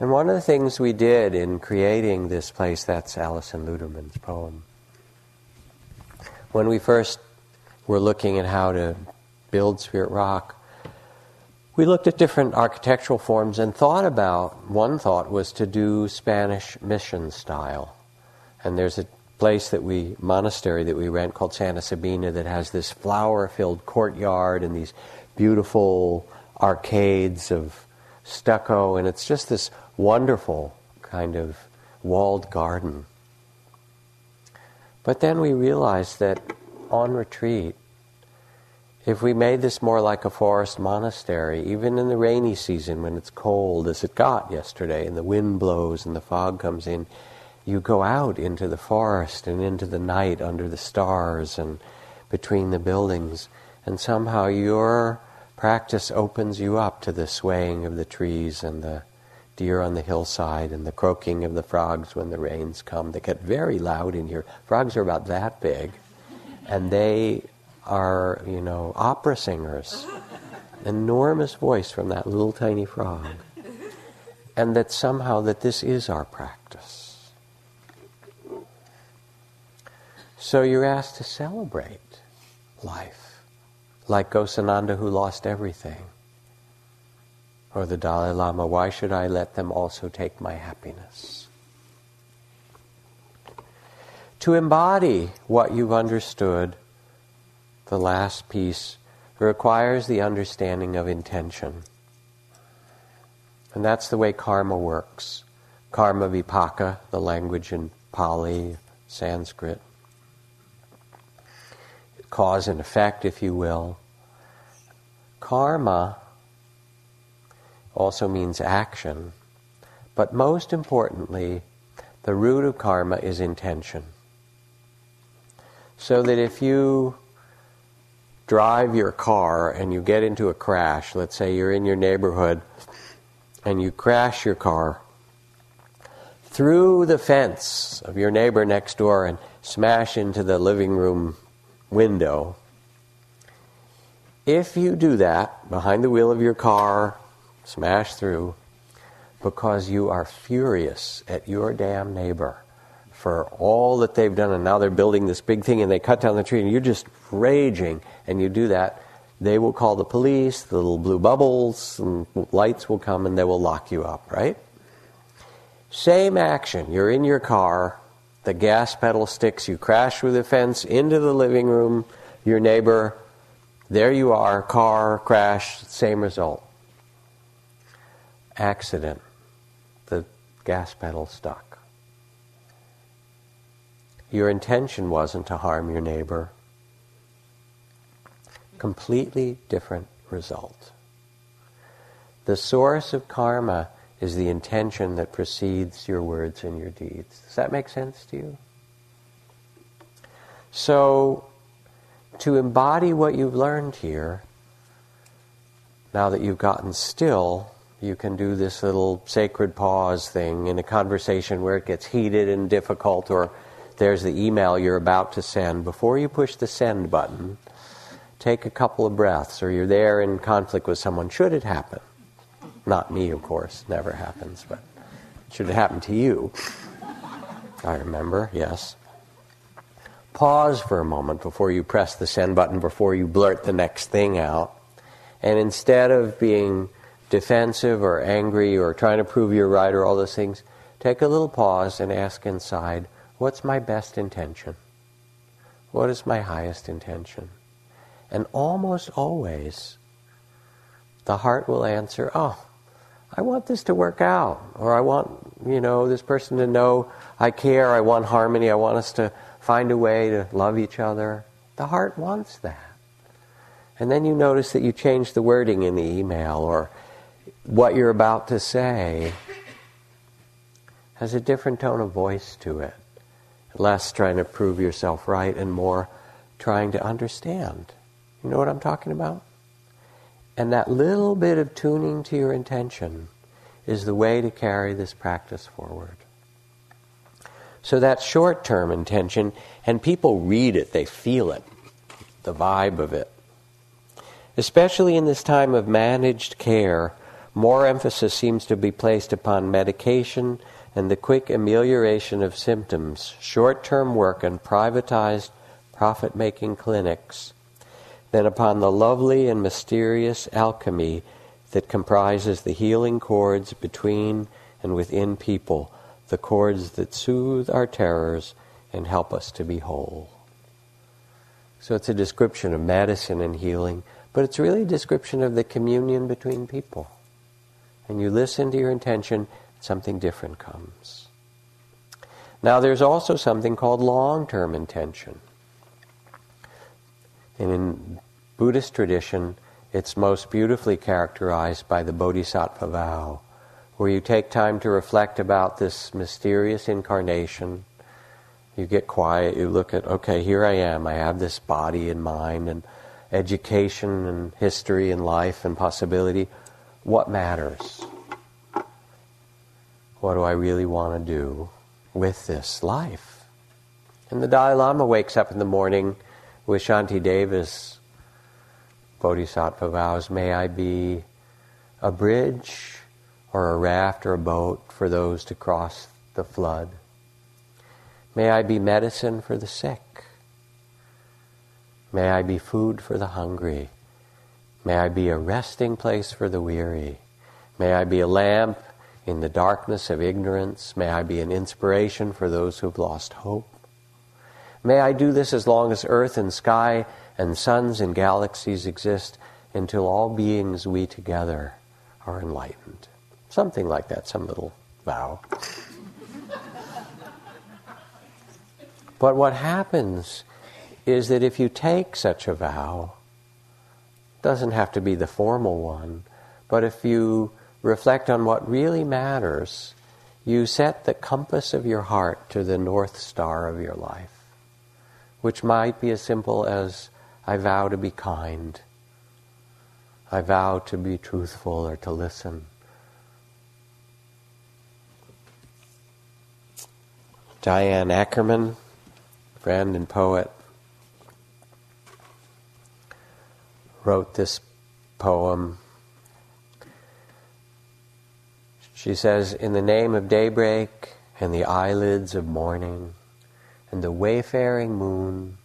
And one of the things we did in creating this place, that's Alison Luterman's poem. When we first were looking at how to build Spirit Rock, we looked at different architectural forms and thought about one thought was to do Spanish mission style. And there's a place that we monastery that we rent called Santa Sabina that has this flower filled courtyard and these beautiful arcades of stucco and it's just this wonderful kind of walled garden. But then we realized that on retreat, if we made this more like a forest monastery, even in the rainy season when it's cold, as it got yesterday, and the wind blows and the fog comes in, you go out into the forest and into the night under the stars and between the buildings, and somehow your practice opens you up to the swaying of the trees and the deer on the hillside and the croaking of the frogs when the rains come. They get very loud in here. Frogs are about that big, and they are, you know, opera singers. Enormous voice from that little tiny frog. And that somehow that this is our practice. So you're asked to celebrate life. Like Ghosananda who lost everything. Or the Dalai Lama, why should I let them also take my happiness? To embody what you've understood the last piece requires the understanding of intention. And that's the way karma works. Karma vipaka, the language in Pali, Sanskrit. Cause and effect, if you will. Karma also means action. But most importantly, the root of karma is intention. So that if you drive your car and you get into a crash, let's say you're in your neighborhood and you crash your car through the fence of your neighbor next door and smash into the living room window. If you do that behind the wheel of your car, smash through, because you are furious at your damn neighbor for all that they've done, and now they're building this big thing and they cut down the tree, and you're just raging, and you do that, they will call the police, the little blue bubbles and lights will come and they will lock you up, right? Same action. You're in your car, the gas pedal sticks, you crash through the fence into the living room, your neighbor, there you are, car, crash, same result. Accident. The gas pedal stuck. Your intention wasn't to harm your neighbor. Completely different result. The source of karma is the intention that precedes your words and your deeds. Does that make sense to you? So, to embody what you've learned here, now that you've gotten still, you can do this little sacred pause thing in a conversation where it gets heated and difficult or there's the email you're about to send, before you push the send button, take a couple of breaths, or you're there in conflict with someone, should it happen. Not me, of course, never happens, but should it happen to you. I remember, yes. Pause for a moment before you press the send button, before you blurt the next thing out. And instead of being defensive or angry or trying to prove you're right or all those things, take a little pause and ask inside, What's my best intention? What is my highest intention? And almost always, the heart will answer, Oh, I want this to work out. Or I want, you know, this person to know I care, I want harmony, I want us to find a way to love each other. The heart wants that. And then you notice that you change the wording in the email or what you're about to say has a different tone of voice to it less trying to prove yourself right and more trying to understand. You know what I'm talking about? And that little bit of tuning to your intention is the way to carry this practice forward. So that short term intention, and people read it, they feel it, the vibe of it. Especially in this time of managed care, more emphasis seems to be placed upon medication and the quick amelioration of symptoms, short term work, and privatized profit making clinics than upon the lovely and mysterious alchemy that comprises the healing chords between and within people, the chords that soothe our terrors and help us to be whole. So it's a description of medicine and healing, but it's really a description of the communion between people. And you listen to your intention something different comes. Now, there's also something called long term intention. And in Buddhist tradition, it's most beautifully characterized by the Bodhisattva vow, where you take time to reflect about this mysterious incarnation. You get quiet, you look at, okay, here I am, I have this body and mind and education and history and life and possibility. What matters? What do I really want to do with this life? And the Dalai Lama wakes up in the morning with Shantideva's Bodhisattva vows May I be a bridge or a raft or a boat for those to cross the flood. May I be medicine for the sick. May I be food for the hungry. May I be a resting place for the weary. May I be a lamp in the darkness of ignorance. May I be an inspiration for those who've lost hope. May I do this as long as earth and sky and suns and galaxies exist until all beings we together are enlightened. Something like that, some little vow. but what happens is that if you take such a vow, doesn't have to be the formal one, but if you reflect on what really matters, you set the compass of your heart to the north star of your life, which might be as simple as I vow to be kind, I vow to be truthful or to listen. Diane Ackerman, friend and poet, wrote this poem. She says, In the name of daybreak and the eyelids of morning and the wayfaring moon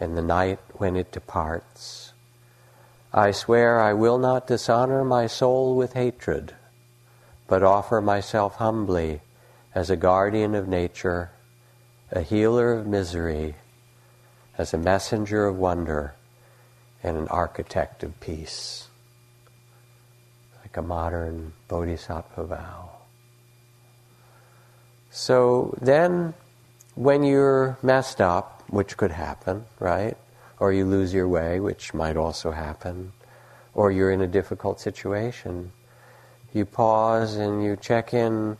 and the night when it departs, I swear I will not dishonor my soul with hatred, but offer myself humbly as a guardian of nature, a healer of misery, as a messenger of wonder, and an architect of peace. Like a modern bodhisattva vow. So then, when you're messed up, which could happen, right? or you lose your way, which might also happen, or you're in a difficult situation, you pause and you check in,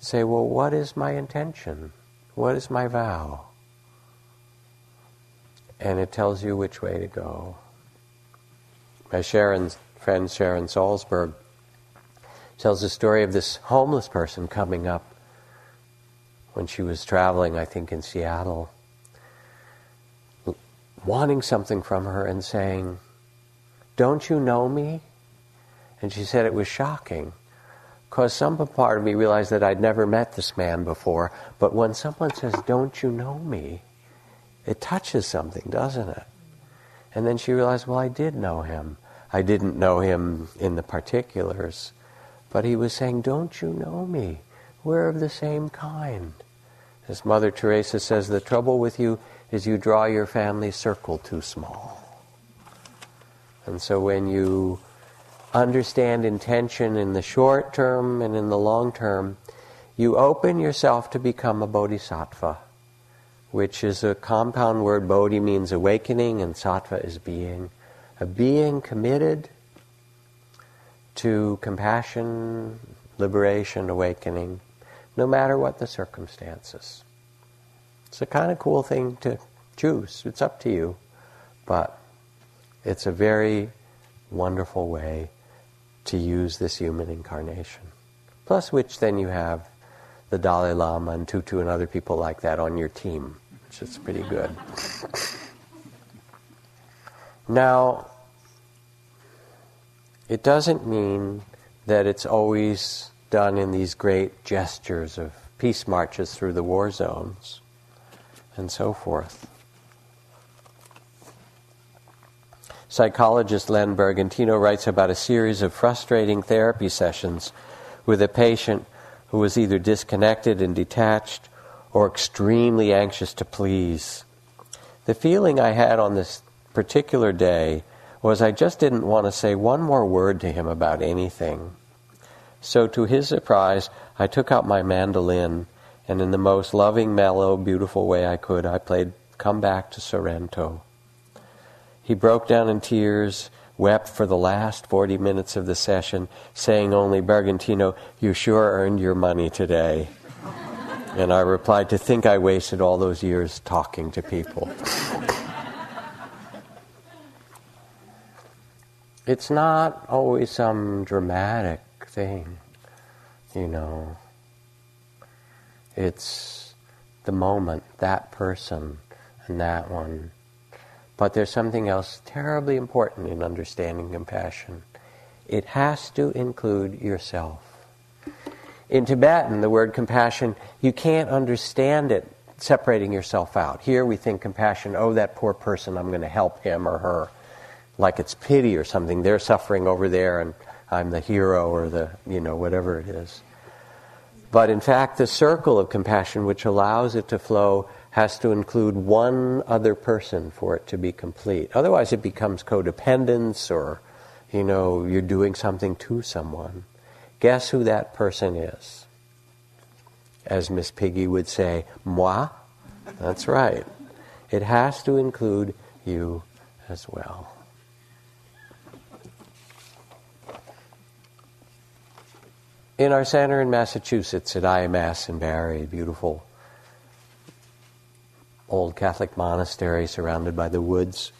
say, well, what is my intention? What is my vow? And it tells you which way to go. My Sharon's friend Sharon Salzberg tells the story of this homeless person coming up when she was traveling, I think, in Seattle wanting something from her and saying, Don't you know me? And she said it was shocking because some part of me realized that I'd never met this man before. But when someone says, Don't you know me? it touches something, doesn't it? And then she realized, Well, I did know him. I didn't know him in the particulars, but he was saying, Don't you know me? We're of the same kind. As Mother Teresa says, the trouble with you is you draw your family circle too small. And so when you understand intention in the short term and in the long term, you open yourself to become a bodhisattva, which is a compound word. Bodhi means awakening, and sattva is being. A being committed to compassion, liberation, awakening, no matter what the circumstances. It's a kind of cool thing to choose. It's up to you. But it's a very wonderful way to use this human incarnation. Plus, which then you have the Dalai Lama and Tutu and other people like that on your team, which is pretty good. now, it doesn't mean that it's always done in these great gestures of peace marches through the war zones and so forth. Psychologist Len Bergantino writes about a series of frustrating therapy sessions with a patient who was either disconnected and detached or extremely anxious to please. The feeling I had on this particular day was I just didn't want to say one more word to him about anything. So, to his surprise, I took out my mandolin and in the most loving, mellow, beautiful way I could, I played Come Back to Sorrento. He broke down in tears, wept for the last 40 minutes of the session, saying only, Bergantino, you sure earned your money today. And I replied, To think I wasted all those years talking to people. it's not always some dramatic thing, you know. It's the moment, that person, and that one. But there's something else terribly important in understanding compassion. It has to include yourself. In Tibetan, the word compassion, you can't understand it separating yourself out. Here we think compassion, oh, that poor person, I'm going to help him or her. Like it's pity or something. They're suffering over there and I'm the hero or the, you know, whatever it is. But in fact, the circle of compassion, which allows it to flow, has to include one other person for it to be complete. Otherwise, it becomes codependence or, you know, you're doing something to someone. Guess who that person is? As Miss Piggy would say, moi? That's right. It has to include you as well. In our center in Massachusetts at IMS in Barre, beautiful old Catholic monastery surrounded by the woods,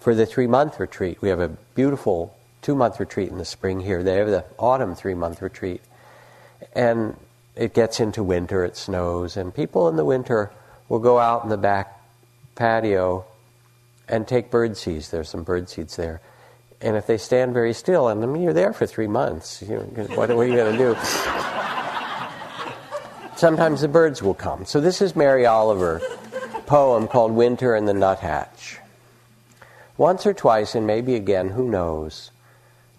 for the three month retreat, we have a beautiful two month retreat in the spring here. They have the autumn three month retreat. And it gets into winter, it snows, and people in the winter will go out in the back patio and take bird seeds. There's some bird seeds there. And if they stand very still, and I mean, you're there for three months, you know, what, what are you going to do? Sometimes the birds will come. So this is Mary Oliver poem called Winter and the Nuthatch. Once or twice, and maybe again, who knows,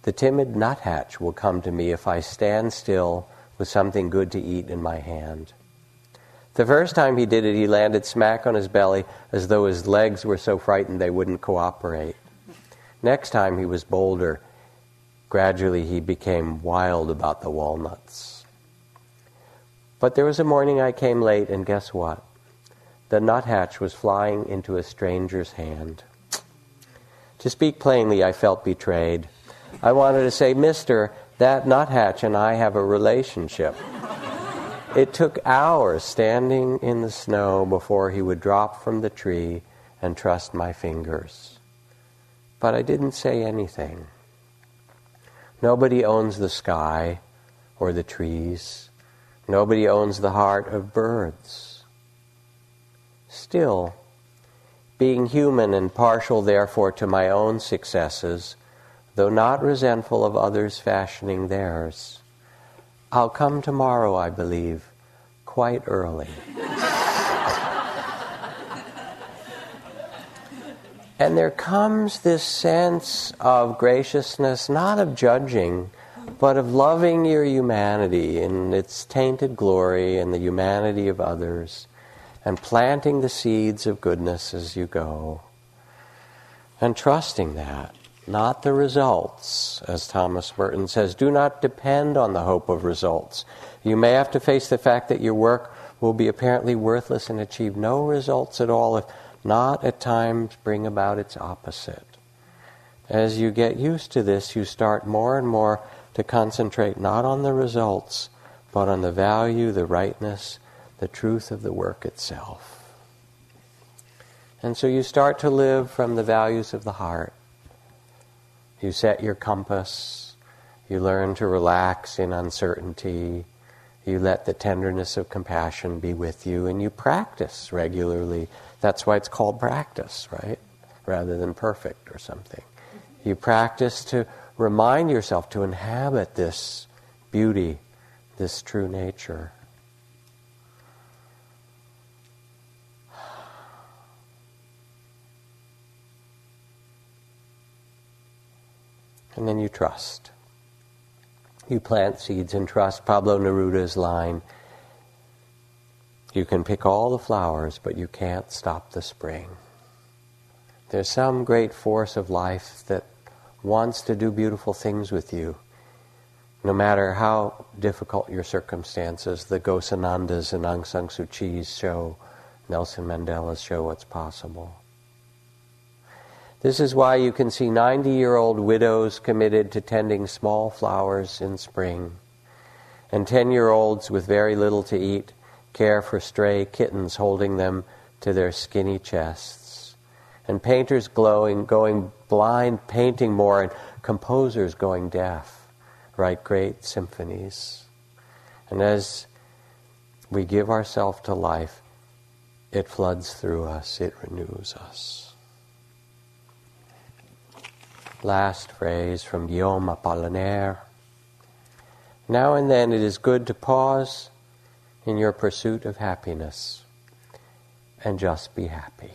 the timid nuthatch will come to me if I stand still with something good to eat in my hand. The first time he did it, he landed smack on his belly as though his legs were so frightened they wouldn't cooperate. Next time he was bolder. Gradually he became wild about the walnuts. But there was a morning I came late, and guess what? The nuthatch was flying into a stranger's hand. To speak plainly, I felt betrayed. I wanted to say, Mister, that nuthatch and I have a relationship. It took hours standing in the snow before he would drop from the tree and trust my fingers. But I didn't say anything. Nobody owns the sky or the trees. Nobody owns the heart of birds. Still, being human and partial, therefore, to my own successes, though not resentful of others fashioning theirs. I'll come tomorrow, I believe, quite early. And there comes this sense of graciousness, not of judging, but of loving your humanity in its tainted glory and the humanity of others, and planting the seeds of goodness as you go, and trusting that not the results. As Thomas Merton says, do not depend on the hope of results. You may have to face the fact that your work will be apparently worthless and achieve no results at all if not at times bring about its opposite. As you get used to this, you start more and more to concentrate not on the results, but on the value, the rightness, the truth of the work itself. And so you start to live from the values of the heart you set your compass. You learn to relax in uncertainty. You let the tenderness of compassion be with you, and you practice regularly. That's why it's called practice, right? Rather than perfect or something. You practice to remind yourself to inhabit this beauty, this true nature. and then you trust. You plant seeds and trust. Pablo Neruda's line You can pick all the flowers, but you can't stop the spring. There's some great force of life that wants to do beautiful things with you. No matter how difficult your circumstances, the Ghosanandas and Aung San Suu Kyi's show, Nelson Mandela's show what's possible. This is why you can see 90 year old widows committed to tending small flowers in spring, and 10 year olds with very little to eat care for stray kittens holding them to their skinny chests, and painters glowing, going blind painting more, and composers going deaf write great symphonies. And as we give ourselves to life, it floods through us, it renews us. Last phrase from Guillaume Apollinaire. Now and then it is good to pause in your pursuit of happiness and just be happy.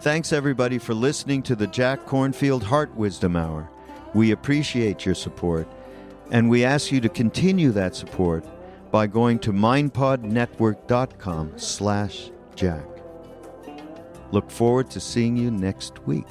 Thanks, everybody, for listening to the Jack Kornfield Heart Wisdom Hour. We appreciate your support, and we ask you to continue that support by going to mindpodnetwork.com slash jack. Look forward to seeing you next week.